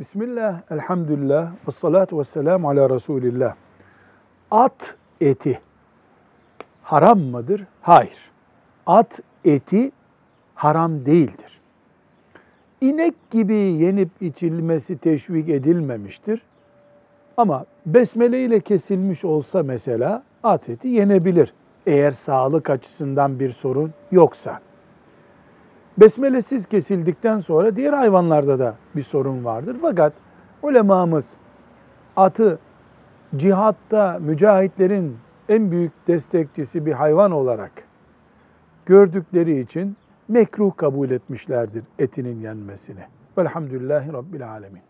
Bismillah, elhamdülillah, ve salatu ve selamu ala Resulillah. At eti haram mıdır? Hayır. At eti haram değildir. İnek gibi yenip içilmesi teşvik edilmemiştir. Ama besmele ile kesilmiş olsa mesela at eti yenebilir. Eğer sağlık açısından bir sorun yoksa. Besmelesiz kesildikten sonra diğer hayvanlarda da bir sorun vardır. Fakat ulemamız atı cihatta mücahitlerin en büyük destekçisi bir hayvan olarak gördükleri için mekruh kabul etmişlerdir etinin yenmesini. Velhamdülillahi Rabbil Alemin.